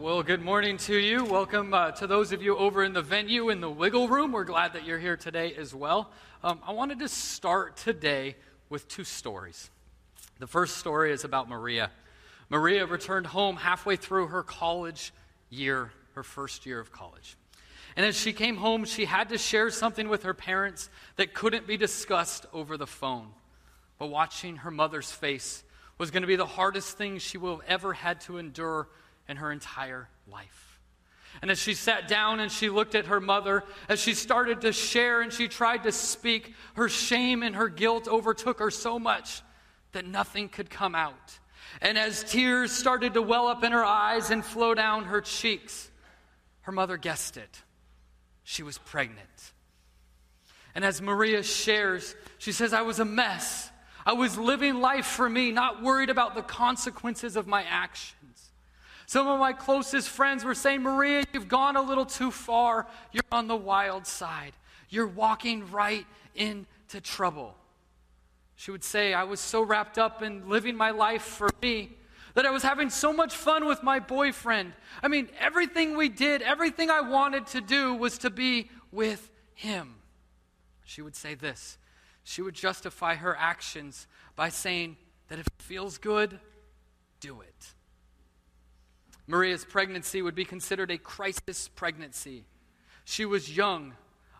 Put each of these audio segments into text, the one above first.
Well, good morning to you. Welcome uh, to those of you over in the venue in the Wiggle Room. We're glad that you're here today as well. Um, I wanted to start today with two stories. The first story is about Maria. Maria returned home halfway through her college year, her first year of college. And as she came home, she had to share something with her parents that couldn't be discussed over the phone. But watching her mother's face was going to be the hardest thing she will ever had to endure in her entire life. And as she sat down and she looked at her mother, as she started to share and she tried to speak, her shame and her guilt overtook her so much that nothing could come out. And as tears started to well up in her eyes and flow down her cheeks, her mother guessed it. She was pregnant. And as Maria shares, she says, I was a mess. I was living life for me, not worried about the consequences of my actions. Some of my closest friends were saying, Maria, you've gone a little too far. You're on the wild side. You're walking right into trouble. She would say, I was so wrapped up in living my life for me that I was having so much fun with my boyfriend. I mean, everything we did, everything I wanted to do was to be with him. She would say this. She would justify her actions by saying that if it feels good, do it. Maria's pregnancy would be considered a crisis pregnancy. She was young,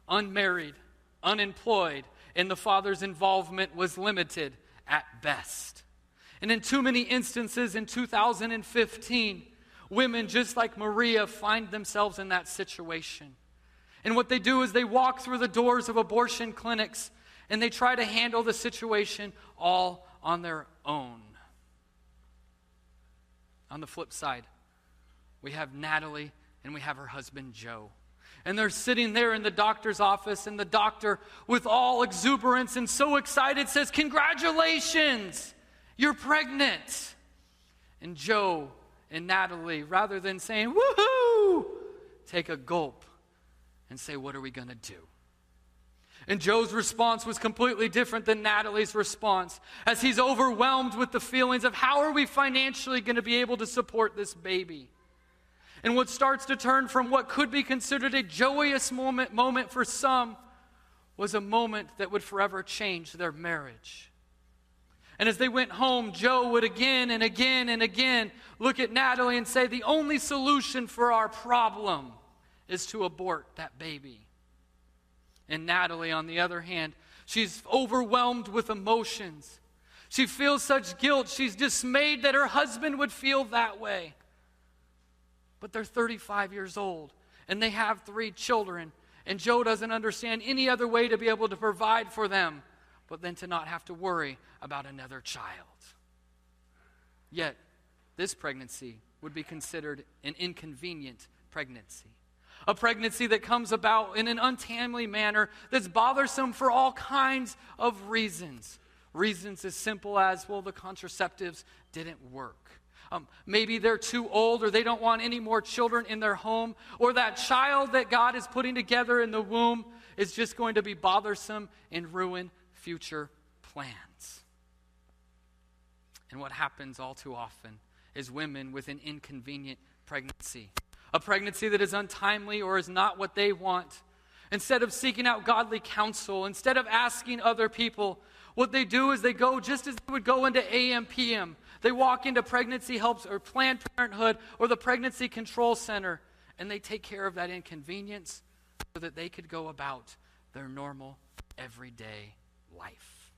unmarried, unemployed, and the father's involvement was limited at best. And in too many instances in 2015, women just like Maria find themselves in that situation. And what they do is they walk through the doors of abortion clinics and they try to handle the situation all on their own. On the flip side, we have Natalie, and we have her husband, Joe. And they're sitting there in the doctor's office, and the doctor, with all exuberance and so excited, says, Congratulations, you're pregnant. And Joe and Natalie, rather than saying, Woohoo, take a gulp and say, What are we going to do? And Joe's response was completely different than Natalie's response, as he's overwhelmed with the feelings of how are we financially going to be able to support this baby? And what starts to turn from what could be considered a joyous moment, moment for some was a moment that would forever change their marriage. And as they went home, Joe would again and again and again look at Natalie and say, The only solution for our problem is to abort that baby. And Natalie, on the other hand, she's overwhelmed with emotions. She feels such guilt. She's dismayed that her husband would feel that way but they're 35 years old and they have three children. And Joe doesn't understand any other way to be able to provide for them but then to not have to worry about another child. Yet, this pregnancy would be considered an inconvenient pregnancy. A pregnancy that comes about in an untimely manner that's bothersome for all kinds of reasons. Reasons as simple as, well, the contraceptives didn't work um, maybe they're too old or they don't want any more children in their home, or that child that God is putting together in the womb is just going to be bothersome and ruin future plans. And what happens all too often is women with an inconvenient pregnancy, a pregnancy that is untimely or is not what they want. Instead of seeking out godly counsel, instead of asking other people, what they do is they go just as they would go into AMPM they walk into pregnancy helps or Planned Parenthood or the pregnancy control center and they take care of that inconvenience so that they could go about their normal, everyday life.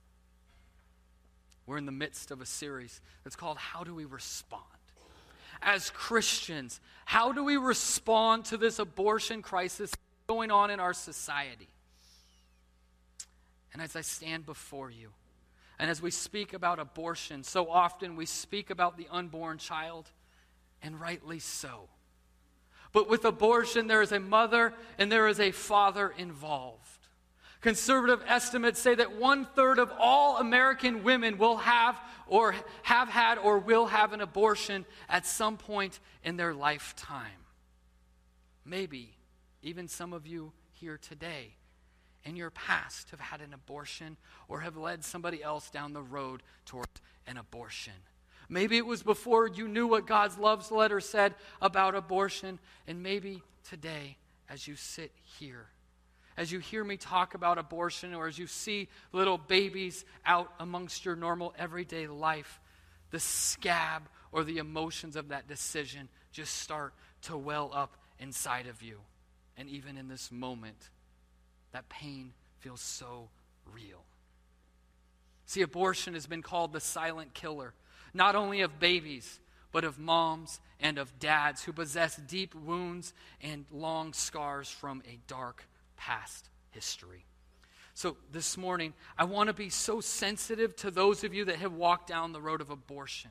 We're in the midst of a series that's called How Do We Respond? As Christians, how do we respond to this abortion crisis going on in our society? And as I stand before you, and as we speak about abortion, so often we speak about the unborn child, and rightly so. But with abortion, there is a mother and there is a father involved. Conservative estimates say that one third of all American women will have or have had or will have an abortion at some point in their lifetime. Maybe even some of you here today in your past have had an abortion or have led somebody else down the road toward an abortion. Maybe it was before you knew what God's love's letter said about abortion. And maybe today, as you sit here, as you hear me talk about abortion, or as you see little babies out amongst your normal everyday life, the scab or the emotions of that decision just start to well up inside of you. And even in this moment, that pain feels so real. See, abortion has been called the silent killer, not only of babies, but of moms and of dads who possess deep wounds and long scars from a dark past history. So, this morning, I want to be so sensitive to those of you that have walked down the road of abortion.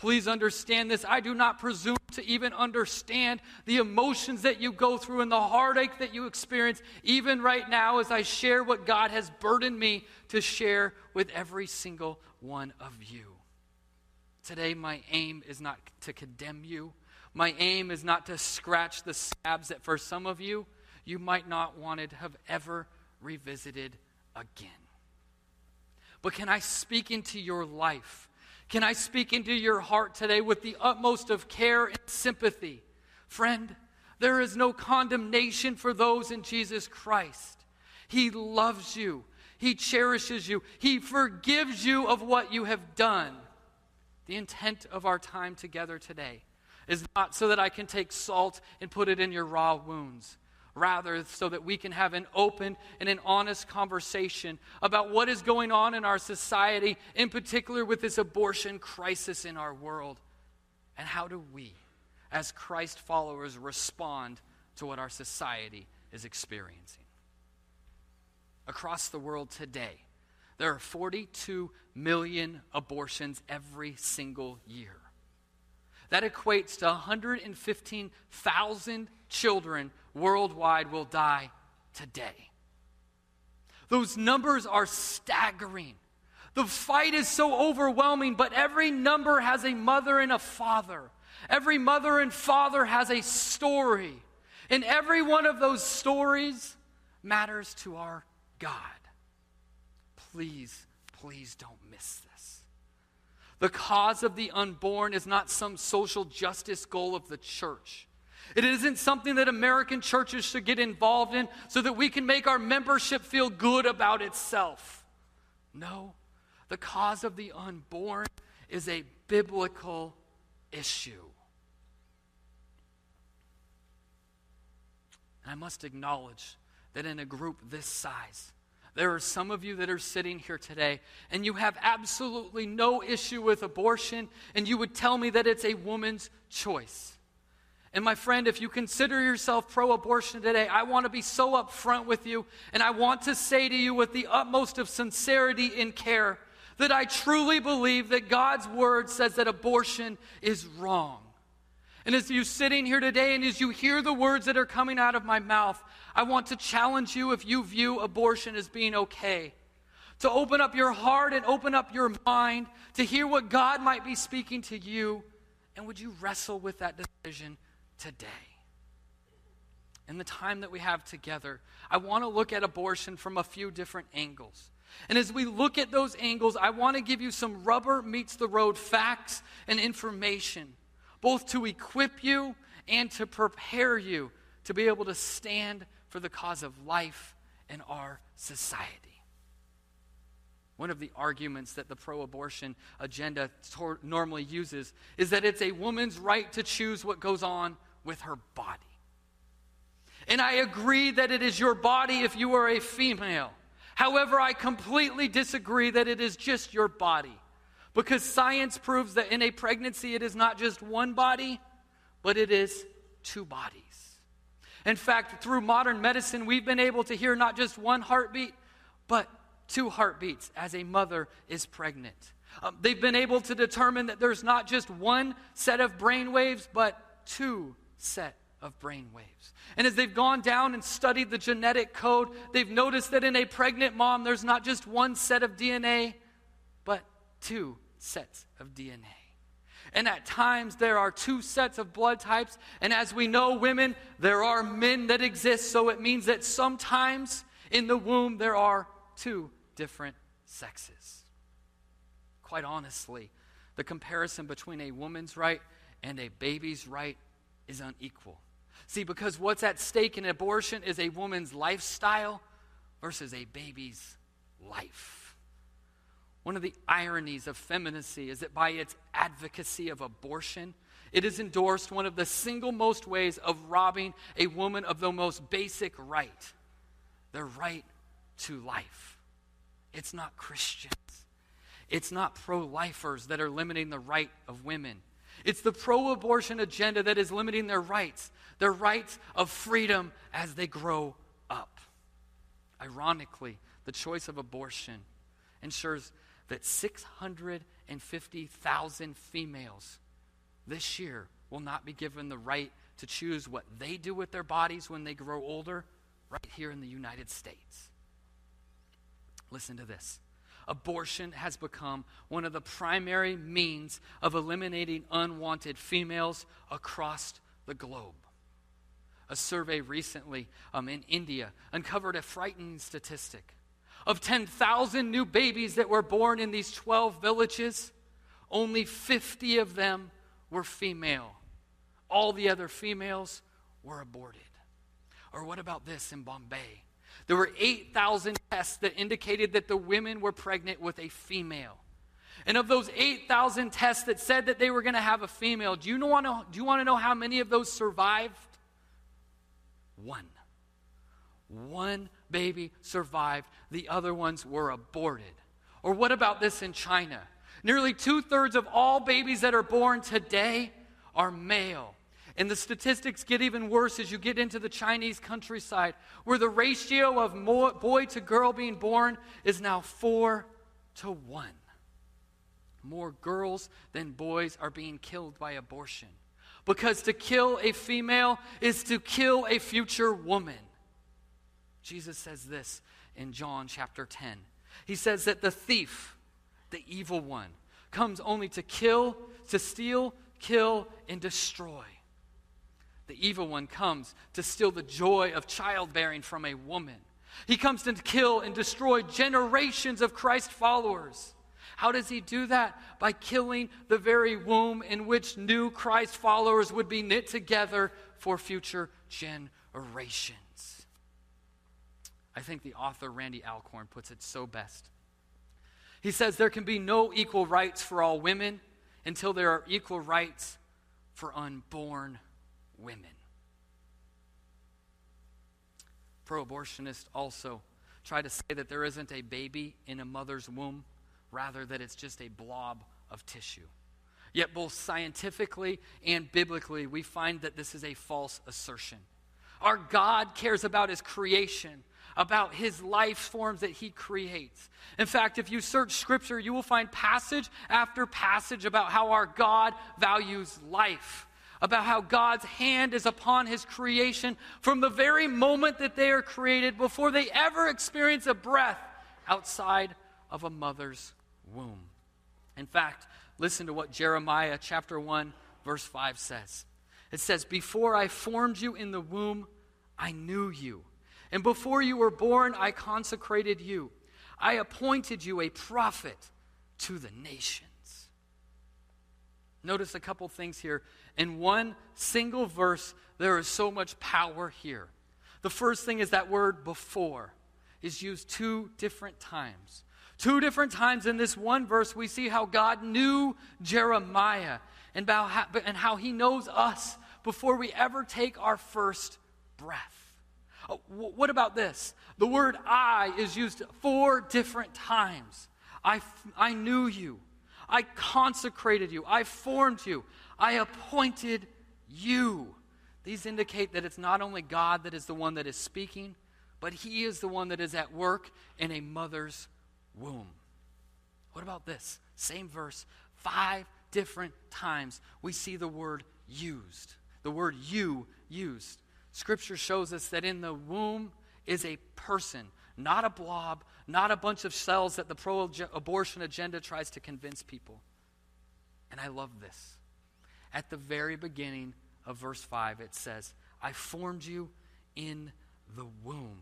Please understand this. I do not presume to even understand the emotions that you go through and the heartache that you experience, even right now, as I share what God has burdened me to share with every single one of you. Today, my aim is not to condemn you. My aim is not to scratch the scabs that for some of you, you might not want to have ever revisited again. But can I speak into your life? Can I speak into your heart today with the utmost of care and sympathy? Friend, there is no condemnation for those in Jesus Christ. He loves you, He cherishes you, He forgives you of what you have done. The intent of our time together today is not so that I can take salt and put it in your raw wounds rather, so that we can have an open and an honest conversation about what is going on in our society, in particular with this abortion crisis in our world. And how do we, as Christ followers, respond to what our society is experiencing? Across the world today, there are 42 million abortions every single year. That equates to 115,000 children worldwide will die today. Those numbers are staggering. The fight is so overwhelming, but every number has a mother and a father. Every mother and father has a story. And every one of those stories matters to our God. Please, please don't miss this. The cause of the unborn is not some social justice goal of the church. It isn't something that American churches should get involved in so that we can make our membership feel good about itself. No, the cause of the unborn is a biblical issue. And I must acknowledge that in a group this size, there are some of you that are sitting here today and you have absolutely no issue with abortion, and you would tell me that it's a woman's choice. And my friend, if you consider yourself pro abortion today, I want to be so upfront with you, and I want to say to you with the utmost of sincerity and care that I truly believe that God's word says that abortion is wrong. And as you sitting here today and as you hear the words that are coming out of my mouth, I want to challenge you if you view abortion as being okay. To open up your heart and open up your mind to hear what God might be speaking to you. And would you wrestle with that decision today. In the time that we have together, I want to look at abortion from a few different angles. And as we look at those angles, I want to give you some rubber meets the road facts and information, both to equip you and to prepare you to be able to stand for the cause of life in our society. One of the arguments that the pro abortion agenda tor- normally uses is that it's a woman's right to choose what goes on with her body. And I agree that it is your body if you are a female. However, I completely disagree that it is just your body. Because science proves that in a pregnancy, it is not just one body, but it is two bodies. In fact, through modern medicine, we've been able to hear not just one heartbeat, but two heartbeats as a mother is pregnant. Um, they've been able to determine that there's not just one set of brain waves, but two set of brain waves. And as they've gone down and studied the genetic code, they've noticed that in a pregnant mom, there's not just one set of DNA, two sets of DNA. And at times, there are two sets of blood types. And as we know, women, there are men that exist. So it means that sometimes in the womb, there are two different sexes. Quite honestly, the comparison between a woman's right and a baby's right is unequal. See, because what's at stake in abortion is a woman's lifestyle versus a baby's life. One of the ironies of femininity is that by its advocacy of abortion, it has endorsed one of the single most ways of robbing a woman of the most basic right the right to life. It's not Christians, it's not pro lifers that are limiting the right of women. It's the pro abortion agenda that is limiting their rights, their rights of freedom as they grow up. Ironically, the choice of abortion ensures that 650,000 females this year will not be given the right to choose what they do with their bodies when they grow older right here in the United States. Listen to this. Abortion has become one of the primary means of eliminating unwanted females across the globe. A survey recently um, in India uncovered a frightening statistic. Of 10,000 new babies that were born in these 12 villages, only 50 of them were female. All the other females were aborted. Or what about this in Bombay? There were 8,000 tests that indicated that the women were pregnant with a female. And of those 8,000 tests that said that they were going to have a female, do you, do you want to know how many of those survived? One. One baby survived, the other ones were aborted. Or what about this in China? Nearly two thirds of all babies that are born today are male. And the statistics get even worse as you get into the Chinese countryside, where the ratio of boy to girl being born is now four to one. More girls than boys are being killed by abortion. Because to kill a female is to kill a future woman. Jesus says this in John chapter 10. He says that the thief, the evil one, comes only to kill, to steal, kill, and destroy. The evil one comes to steal the joy of childbearing from a woman. He comes to kill and destroy generations of Christ followers. How does he do that? By killing the very womb in which new Christ followers would be knit together for future generations. I think the author Randy Alcorn puts it so best. He says there can be no equal rights for all women until there are equal rights for unborn women. Pro abortionists also try to say that there isn't a baby in a mother's womb, rather, that it's just a blob of tissue. Yet, both scientifically and biblically, we find that this is a false assertion. Our God cares about His creation, about His life forms that He creates. In fact, if you search Scripture, you will find passage after passage about how our God values life about how God's hand is upon his creation from the very moment that they are created before they ever experience a breath outside of a mother's womb. In fact, listen to what Jeremiah chapter 1 verse 5 says. It says, "Before I formed you in the womb, I knew you, and before you were born, I consecrated you. I appointed you a prophet to the nations." Notice a couple things here. In one single verse, there is so much power here. The first thing is that word before is used two different times. Two different times in this one verse, we see how God knew Jeremiah and how, and how he knows us before we ever take our first breath. Oh, what about this? The word I is used four different times. I, I knew you. I consecrated you. I formed you. I appointed you. These indicate that it's not only God that is the one that is speaking, but He is the one that is at work in a mother's womb. What about this? Same verse, five different times we see the word used. The word you used. Scripture shows us that in the womb is a person, not a blob, not a bunch of cells that the pro abortion agenda tries to convince people. And I love this. At the very beginning of verse 5, it says, I formed you in the womb.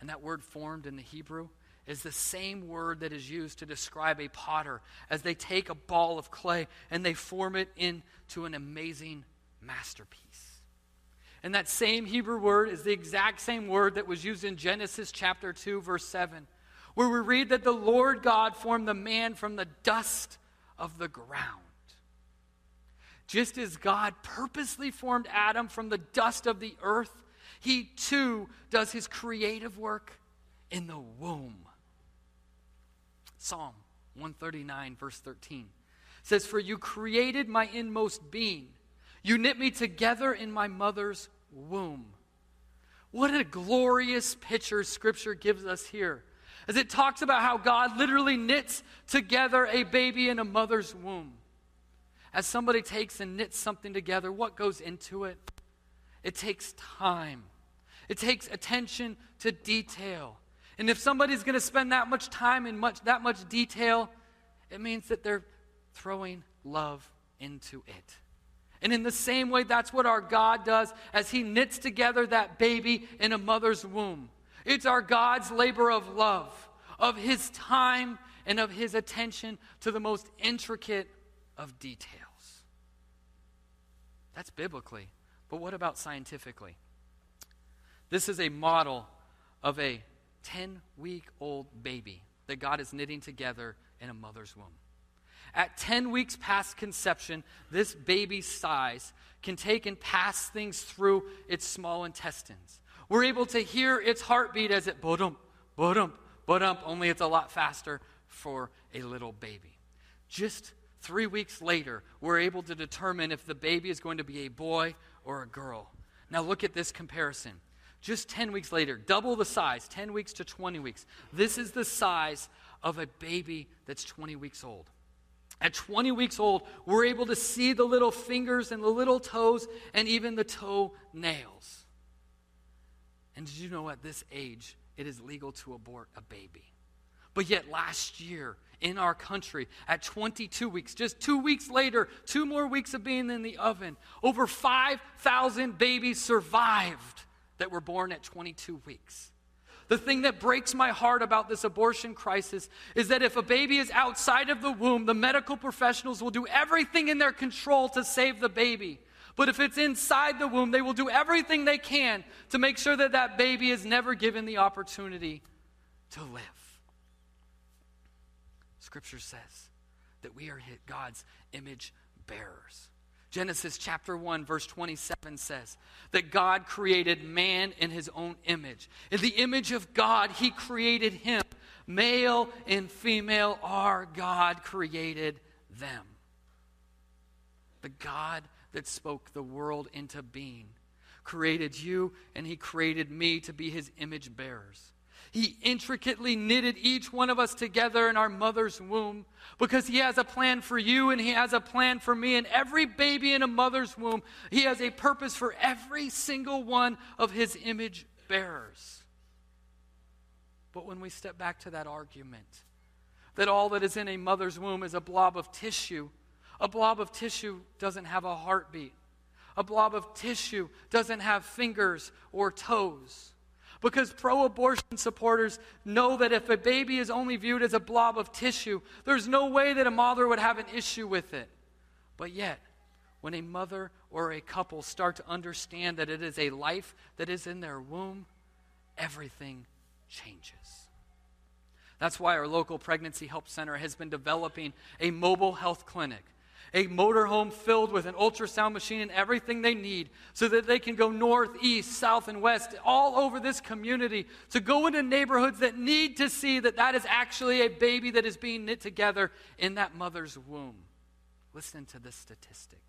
And that word formed in the Hebrew, is the same word that is used to describe a potter as they take a ball of clay and they form it into an amazing masterpiece. And that same Hebrew word is the exact same word that was used in Genesis chapter 2, verse 7, where we read that the Lord God formed the man from the dust of the ground. Just as God purposely formed Adam from the dust of the earth, he too does his creative work in the womb. Psalm 139, verse 13 says, For you created my inmost being, you knit me together in my mother's womb. What a glorious picture Scripture gives us here. As it talks about how God literally knits together a baby in a mother's womb. As somebody takes and knits something together, what goes into it? It takes time, it takes attention to detail. And if somebody's going to spend that much time in much, that much detail, it means that they're throwing love into it. And in the same way, that's what our God does as He knits together that baby in a mother's womb. It's our God's labor of love, of His time, and of His attention to the most intricate of details. That's biblically. But what about scientifically? This is a model of a 10 week old baby that God is knitting together in a mother's womb. At 10 weeks past conception, this baby's size can take and pass things through its small intestines. We're able to hear its heartbeat as it bodump, bodump, bodump, only it's a lot faster for a little baby. Just three weeks later, we're able to determine if the baby is going to be a boy or a girl. Now, look at this comparison. Just 10 weeks later, double the size, 10 weeks to 20 weeks. This is the size of a baby that's 20 weeks old. At 20 weeks old, we're able to see the little fingers and the little toes and even the toe nails. And did you know at this age, it is legal to abort a baby? But yet, last year in our country, at 22 weeks, just two weeks later, two more weeks of being in the oven, over 5,000 babies survived that were born at 22 weeks. The thing that breaks my heart about this abortion crisis is that if a baby is outside of the womb, the medical professionals will do everything in their control to save the baby. But if it's inside the womb, they will do everything they can to make sure that that baby is never given the opportunity to live. Scripture says that we are God's image bearers. Genesis chapter 1, verse 27 says that God created man in his own image. In the image of God, he created him. Male and female are God created them. The God that spoke the world into being created you, and he created me to be his image bearers. He intricately knitted each one of us together in our mother's womb because He has a plan for you and He has a plan for me. And every baby in a mother's womb, He has a purpose for every single one of His image bearers. But when we step back to that argument, that all that is in a mother's womb is a blob of tissue, a blob of tissue doesn't have a heartbeat. A blob of tissue doesn't have fingers or toes. Because pro abortion supporters know that if a baby is only viewed as a blob of tissue, there's no way that a mother would have an issue with it. But yet, when a mother or a couple start to understand that it is a life that is in their womb, everything changes. That's why our local pregnancy help center has been developing a mobile health clinic a motorhome filled with an ultrasound machine and everything they need so that they can go north, east, south, and west all over this community to go into neighborhoods that need to see that that is actually a baby that is being knit together in that mother's womb. Listen to this statistic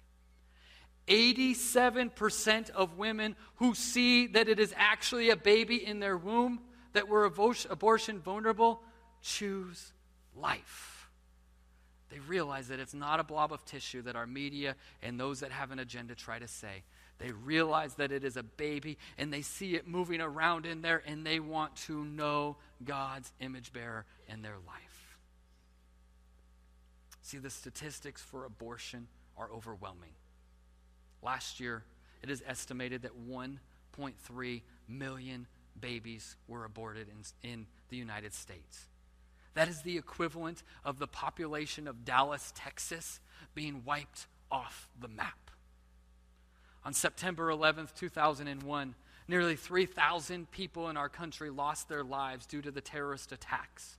87% of women who see that it is actually a baby in their womb that were abortion vulnerable choose life they realize that it's not a blob of tissue that our media and those that have an agenda try to say. They realize that it is a baby and they see it moving around in there and they want to know God's image bearer in their life. See, the statistics for abortion are overwhelming. Last year, it is estimated that 1.3 million babies were aborted in, in the United States. That is the equivalent of the population of Dallas, Texas, being wiped off the map. On September 11th, 2001, nearly 3,000 people in our country lost their lives due to the terrorist attacks.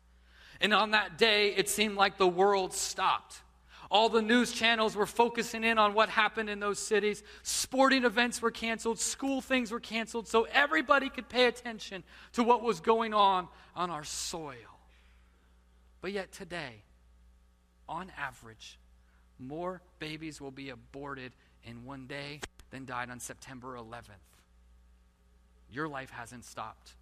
And on that day, it seemed like the world stopped. All the news channels were focusing in on what happened in those cities. Sporting events were canceled, school things were canceled, so everybody could pay attention to what was going on on our soil. But yet, today, on average, more babies will be aborted in one day than died on September 11th. Your life hasn't stopped.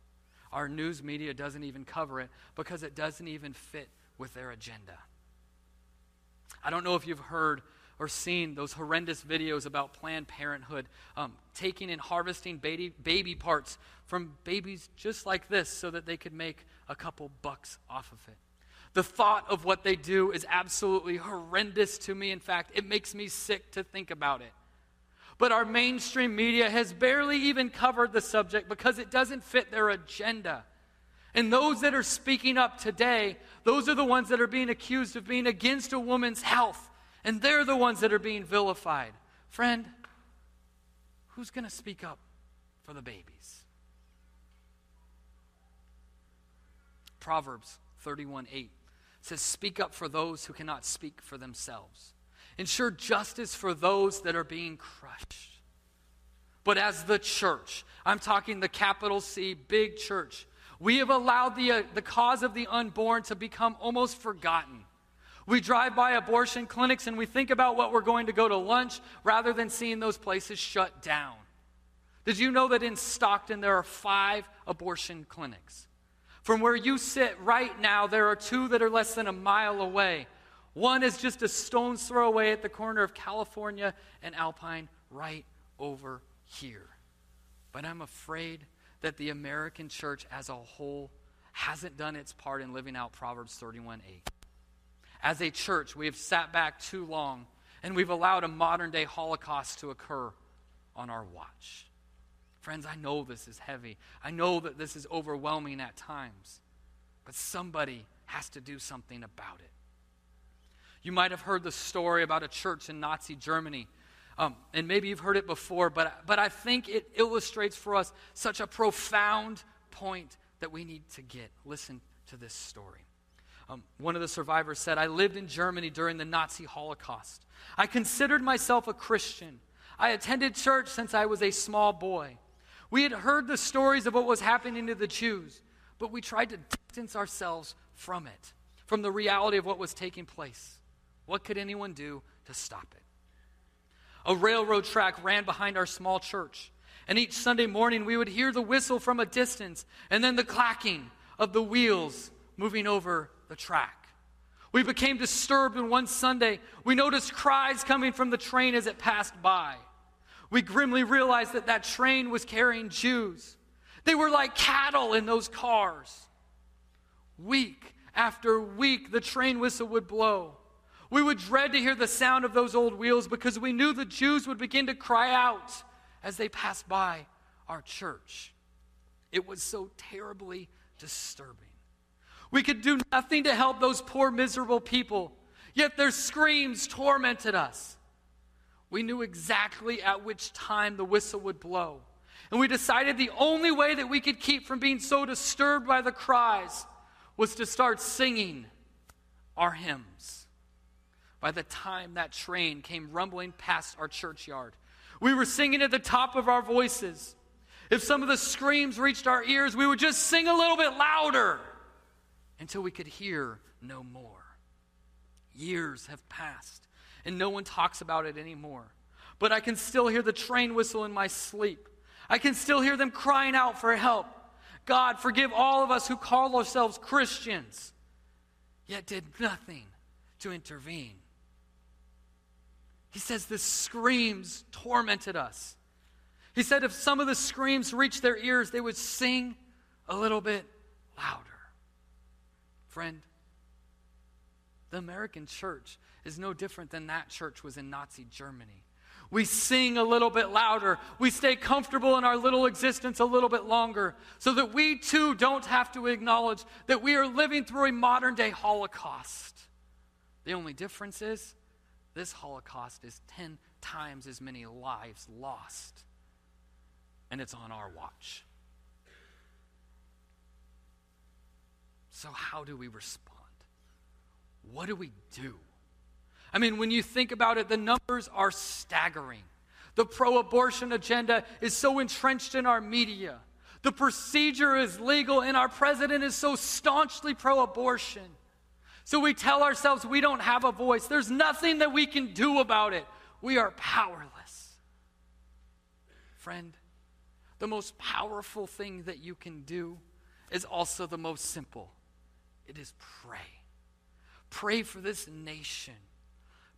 Our news media doesn't even cover it because it doesn't even fit with their agenda. I don't know if you've heard or seen those horrendous videos about Planned Parenthood um, taking and harvesting baby, baby parts from babies just like this so that they could make a couple bucks off of it. The thought of what they do is absolutely horrendous to me. In fact, it makes me sick to think about it. But our mainstream media has barely even covered the subject because it doesn't fit their agenda. And those that are speaking up today, those are the ones that are being accused of being against a woman's health. And they're the ones that are being vilified. Friend, who's going to speak up for the babies? Proverbs 31 8 says, Speak up for those who cannot speak for themselves. Ensure justice for those that are being crushed. But as the church, I'm talking the capital C, big church, we have allowed the, uh, the cause of the unborn to become almost forgotten. We drive by abortion clinics and we think about what we're going to go to lunch rather than seeing those places shut down. Did you know that in Stockton there are five abortion clinics? From where you sit right now, there are two that are less than a mile away. One is just a stone's throw away at the corner of California and Alpine, right over here. But I'm afraid that the American church as a whole hasn't done its part in living out Proverbs 31 8. As a church, we have sat back too long and we've allowed a modern day Holocaust to occur on our watch. Friends, I know this is heavy. I know that this is overwhelming at times, but somebody has to do something about it. You might have heard the story about a church in Nazi Germany um, and maybe you've heard it before, but, but I think it illustrates for us such a profound point that we need to get. Listen to this story. Um, one of the survivors said, I lived in Germany during the Nazi Holocaust. I considered myself a Christian. I attended church since I was a small boy. We had heard the stories of what was happening to the Jews, but we tried to distance ourselves from it, from the reality of what was taking place. What could anyone do to stop it? A railroad track ran behind our small church. And each Sunday morning, we would hear the whistle from a distance and then the clacking of the wheels moving over the track. We became disturbed, and one Sunday, we noticed cries coming from the train as it passed by. We grimly realized that that train was carrying Jews. They were like cattle in those cars. Week after week, the train whistle would blow. We would dread to hear the sound of those old wheels because we knew the Jews would begin to cry out as they passed by our church. It was so terribly disturbing. We could do nothing to help those poor, miserable people, yet their screams tormented us. We knew exactly at which time the whistle would blow. And we decided the only way that we could keep from being so disturbed by the cries was to start singing our hymns by the time that train came rumbling past our churchyard. We were singing at the top of our voices. If some of the screams reached our ears, we would just sing a little bit louder until we could hear no more. Years have passed, and no one talks about it anymore. But I can still hear the train whistle in my sleep. I can still hear them crying out for help. God, forgive all of us who call ourselves Christians, yet did nothing to intervene. He says the screams tormented us. He said if some of the screams reached their ears, they would sing a little bit louder. Friend, the American church is no different than that church was in Nazi Germany. We sing a little bit louder. We stay comfortable in our little existence a little bit longer so that we too don't have to acknowledge that we are living through a modern day Holocaust. The only difference is this Holocaust is 10 times as many lives lost, and it's on our watch. So, how do we respond? What do we do? I mean, when you think about it, the numbers are staggering. The pro abortion agenda is so entrenched in our media. The procedure is legal, and our president is so staunchly pro abortion. So we tell ourselves we don't have a voice. There's nothing that we can do about it. We are powerless. Friend, the most powerful thing that you can do is also the most simple it is pray. Pray for this nation.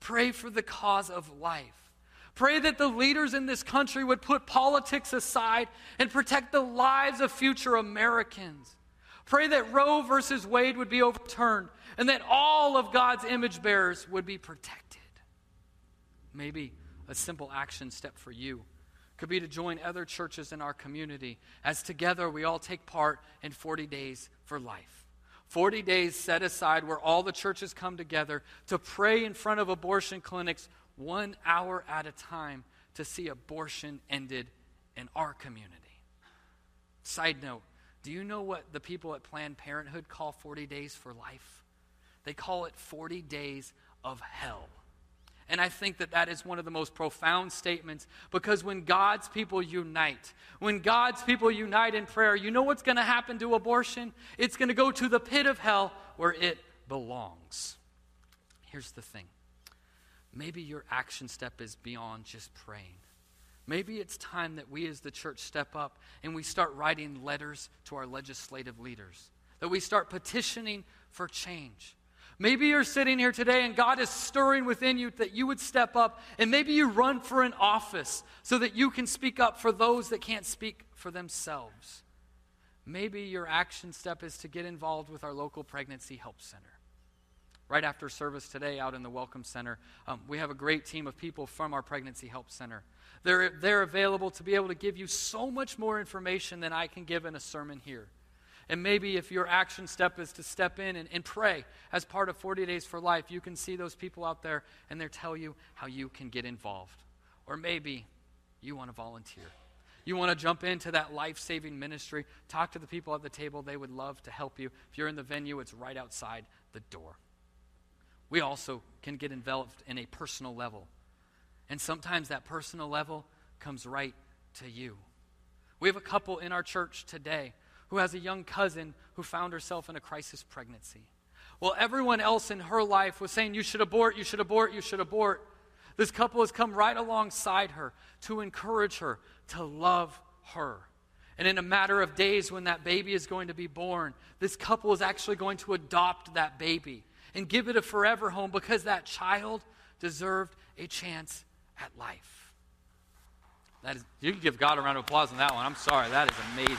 Pray for the cause of life. Pray that the leaders in this country would put politics aside and protect the lives of future Americans. Pray that Roe versus Wade would be overturned and that all of God's image bearers would be protected. Maybe a simple action step for you could be to join other churches in our community as together we all take part in 40 days for life. 40 days set aside where all the churches come together to pray in front of abortion clinics one hour at a time to see abortion ended in our community. Side note do you know what the people at Planned Parenthood call 40 days for life? They call it 40 days of hell. And I think that that is one of the most profound statements because when God's people unite, when God's people unite in prayer, you know what's going to happen to abortion? It's going to go to the pit of hell where it belongs. Here's the thing maybe your action step is beyond just praying. Maybe it's time that we as the church step up and we start writing letters to our legislative leaders, that we start petitioning for change. Maybe you're sitting here today and God is stirring within you that you would step up and maybe you run for an office so that you can speak up for those that can't speak for themselves. Maybe your action step is to get involved with our local pregnancy help center. Right after service today, out in the Welcome Center, um, we have a great team of people from our Pregnancy Help Center. They're, they're available to be able to give you so much more information than I can give in a sermon here. And maybe if your action step is to step in and, and pray as part of 40 Days for Life, you can see those people out there and they'll tell you how you can get involved. Or maybe you want to volunteer. You want to jump into that life saving ministry, talk to the people at the table. They would love to help you. If you're in the venue, it's right outside the door. We also can get involved in a personal level. And sometimes that personal level comes right to you. We have a couple in our church today who has a young cousin who found herself in a crisis pregnancy. Well, everyone else in her life was saying, You should abort, you should abort, you should abort. This couple has come right alongside her to encourage her, to love her. And in a matter of days, when that baby is going to be born, this couple is actually going to adopt that baby and give it a forever home because that child deserved a chance at life. That is, you can give God a round of applause on that one. I'm sorry, that is amazing.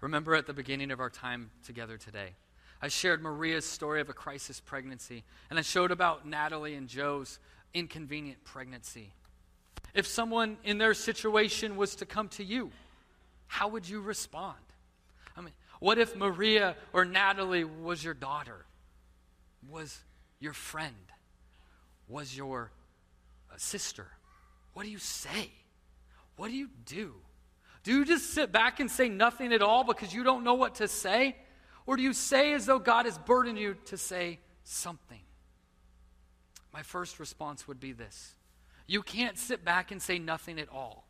Remember at the beginning of our time together today, I shared Maria's story of a crisis pregnancy, and I showed about Natalie and Joe's inconvenient pregnancy. If someone in their situation was to come to you, how would you respond? I mean, what if Maria or Natalie was your daughter, was your friend, was your uh, sister? What do you say? What do you do? Do you just sit back and say nothing at all because you don't know what to say? Or do you say as though God has burdened you to say something? My first response would be this You can't sit back and say nothing at all.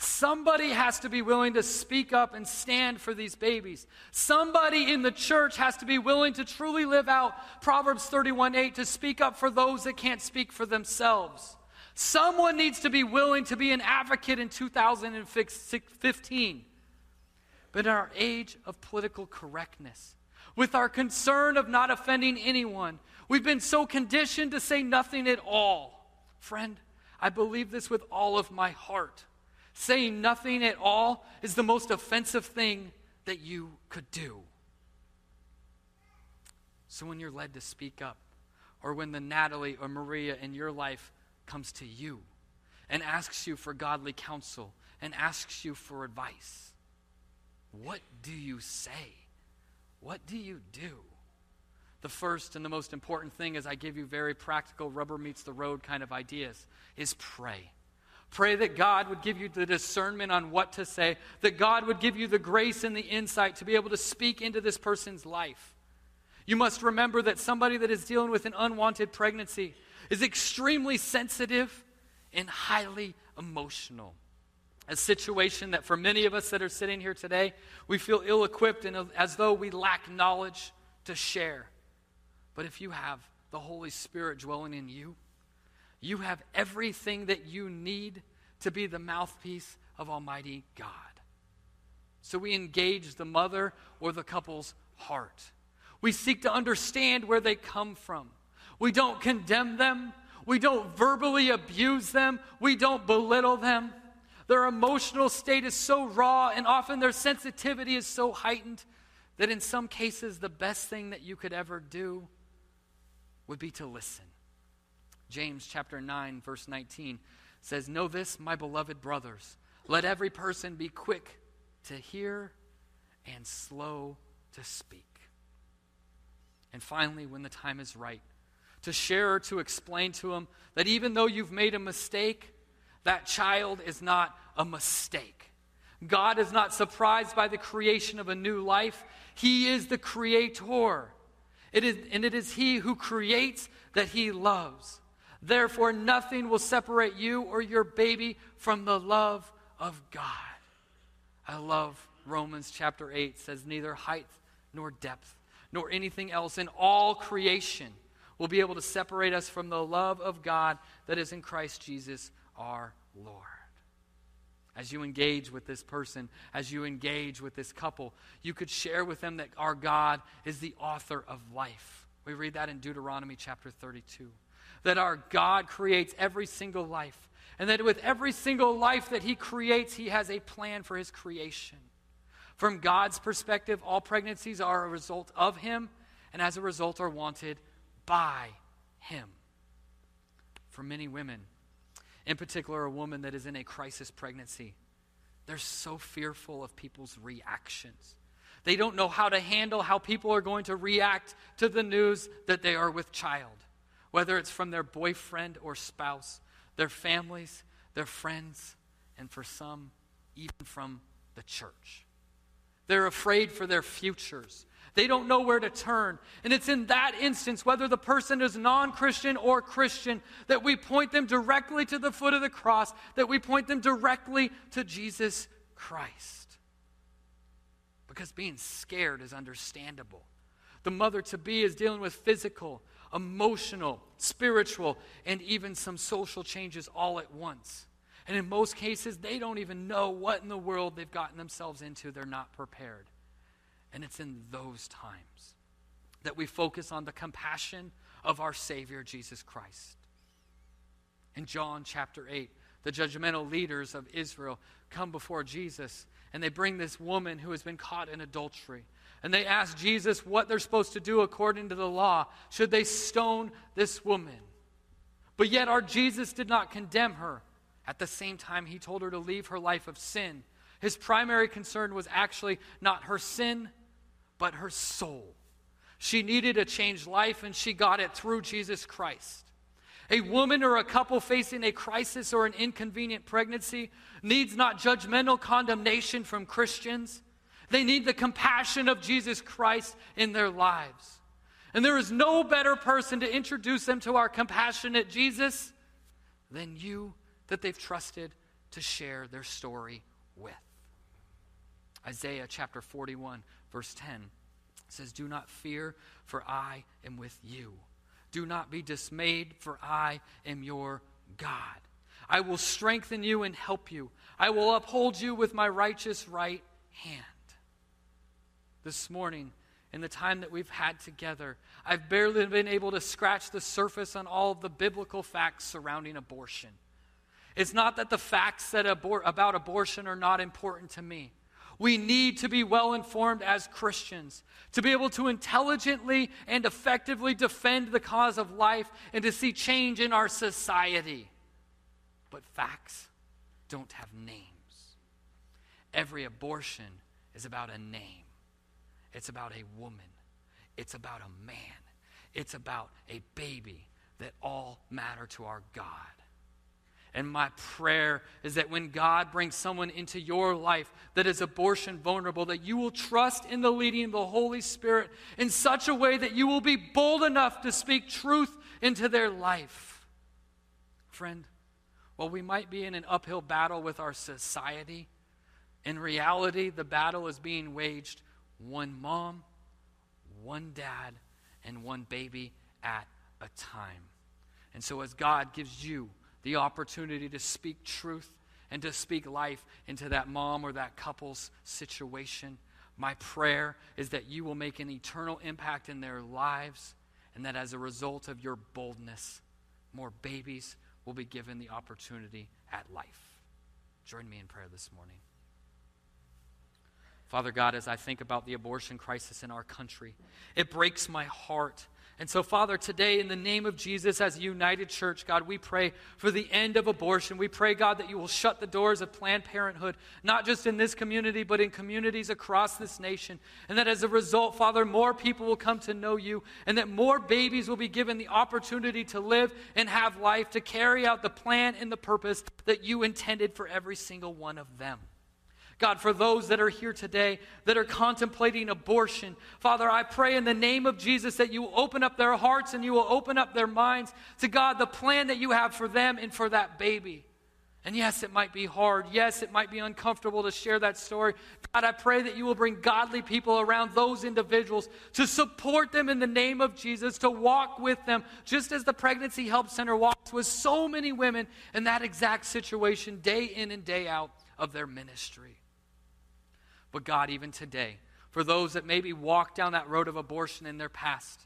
Somebody has to be willing to speak up and stand for these babies. Somebody in the church has to be willing to truly live out Proverbs 31 8 to speak up for those that can't speak for themselves. Someone needs to be willing to be an advocate in 2015. But in our age of political correctness, with our concern of not offending anyone, we've been so conditioned to say nothing at all. Friend, I believe this with all of my heart. Saying nothing at all is the most offensive thing that you could do. So when you're led to speak up, or when the Natalie or Maria in your life comes to you and asks you for godly counsel and asks you for advice? What do you say? What do you do? The first and the most important thing, as I give you very practical, rubber meets the road kind of ideas, is pray. Pray that God would give you the discernment on what to say, that God would give you the grace and the insight to be able to speak into this person's life. You must remember that somebody that is dealing with an unwanted pregnancy is extremely sensitive and highly emotional. A situation that for many of us that are sitting here today, we feel ill equipped and as though we lack knowledge to share. But if you have the Holy Spirit dwelling in you, you have everything that you need to be the mouthpiece of Almighty God. So we engage the mother or the couple's heart. We seek to understand where they come from. We don't condemn them. We don't verbally abuse them. We don't belittle them. Their emotional state is so raw, and often their sensitivity is so heightened that in some cases, the best thing that you could ever do would be to listen. James chapter 9 verse 19 says, "Know this, my beloved brothers, let every person be quick to hear and slow to speak." And finally, when the time is right, to share or to explain to them that even though you've made a mistake, that child is not a mistake. God is not surprised by the creation of a new life. He is the creator. It is, and it is He who creates that He loves. Therefore, nothing will separate you or your baby from the love of God. I love Romans chapter 8 says, Neither height nor depth nor anything else in all creation will be able to separate us from the love of God that is in Christ Jesus our Lord as you engage with this person, as you engage with this couple, you could share with them that our God is the author of life. We read that in Deuteronomy chapter 32. That our God creates every single life, and that with every single life that He creates, He has a plan for His creation. From God's perspective, all pregnancies are a result of Him, and as a result, are wanted by Him. For many women, in particular, a woman that is in a crisis pregnancy. They're so fearful of people's reactions. They don't know how to handle how people are going to react to the news that they are with child, whether it's from their boyfriend or spouse, their families, their friends, and for some, even from the church. They're afraid for their futures. They don't know where to turn. And it's in that instance, whether the person is non Christian or Christian, that we point them directly to the foot of the cross, that we point them directly to Jesus Christ. Because being scared is understandable. The mother to be is dealing with physical, emotional, spiritual, and even some social changes all at once. And in most cases, they don't even know what in the world they've gotten themselves into. They're not prepared. And it's in those times that we focus on the compassion of our Savior, Jesus Christ. In John chapter 8, the judgmental leaders of Israel come before Jesus and they bring this woman who has been caught in adultery. And they ask Jesus what they're supposed to do according to the law. Should they stone this woman? But yet, our Jesus did not condemn her. At the same time, he told her to leave her life of sin. His primary concern was actually not her sin, but her soul. She needed a changed life, and she got it through Jesus Christ. A woman or a couple facing a crisis or an inconvenient pregnancy needs not judgmental condemnation from Christians. They need the compassion of Jesus Christ in their lives. And there is no better person to introduce them to our compassionate Jesus than you that they've trusted to share their story with. Isaiah chapter 41, verse 10 says, Do not fear, for I am with you. Do not be dismayed, for I am your God. I will strengthen you and help you. I will uphold you with my righteous right hand. This morning, in the time that we've had together, I've barely been able to scratch the surface on all of the biblical facts surrounding abortion. It's not that the facts that abor- about abortion are not important to me. We need to be well informed as Christians, to be able to intelligently and effectively defend the cause of life and to see change in our society. But facts don't have names. Every abortion is about a name, it's about a woman, it's about a man, it's about a baby that all matter to our God. And my prayer is that when God brings someone into your life that is abortion vulnerable, that you will trust in the leading of the Holy Spirit in such a way that you will be bold enough to speak truth into their life. Friend, while we might be in an uphill battle with our society, in reality, the battle is being waged one mom, one dad, and one baby at a time. And so, as God gives you the opportunity to speak truth and to speak life into that mom or that couple's situation. My prayer is that you will make an eternal impact in their lives, and that as a result of your boldness, more babies will be given the opportunity at life. Join me in prayer this morning. Father God, as I think about the abortion crisis in our country, it breaks my heart and so, Father, today, in the name of Jesus, as a united church, God, we pray for the end of abortion. We pray, God, that you will shut the doors of Planned Parenthood, not just in this community, but in communities across this nation. And that as a result, Father, more people will come to know you, and that more babies will be given the opportunity to live and have life, to carry out the plan and the purpose that you intended for every single one of them. God, for those that are here today that are contemplating abortion, Father, I pray in the name of Jesus that you open up their hearts and you will open up their minds to God, the plan that you have for them and for that baby. And yes, it might be hard. Yes, it might be uncomfortable to share that story. God, I pray that you will bring godly people around those individuals to support them in the name of Jesus, to walk with them, just as the Pregnancy Help Center walks with so many women in that exact situation, day in and day out of their ministry. But God, even today, for those that maybe walked down that road of abortion in their past,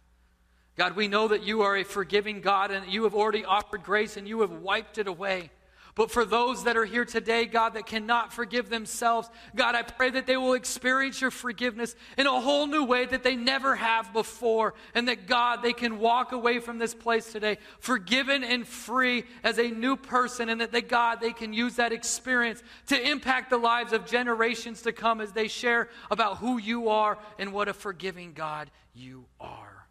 God, we know that you are a forgiving God and you have already offered grace and you have wiped it away. But for those that are here today, God, that cannot forgive themselves, God, I pray that they will experience your forgiveness in a whole new way that they never have before. And that, God, they can walk away from this place today forgiven and free as a new person. And that, they, God, they can use that experience to impact the lives of generations to come as they share about who you are and what a forgiving God you are.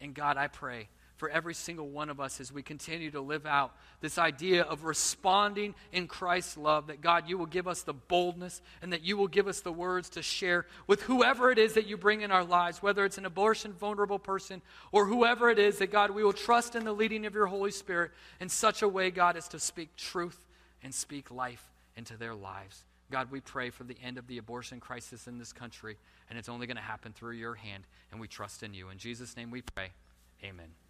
And, God, I pray for every single one of us as we continue to live out this idea of responding in Christ's love. That God, you will give us the boldness and that you will give us the words to share with whoever it is that you bring in our lives, whether it's an abortion vulnerable person or whoever it is, that God, we will trust in the leading of your Holy Spirit in such a way, God, as to speak truth and speak life into their lives. God, we pray for the end of the abortion crisis in this country, and it's only going to happen through your hand, and we trust in you. In Jesus' name we pray. Amen.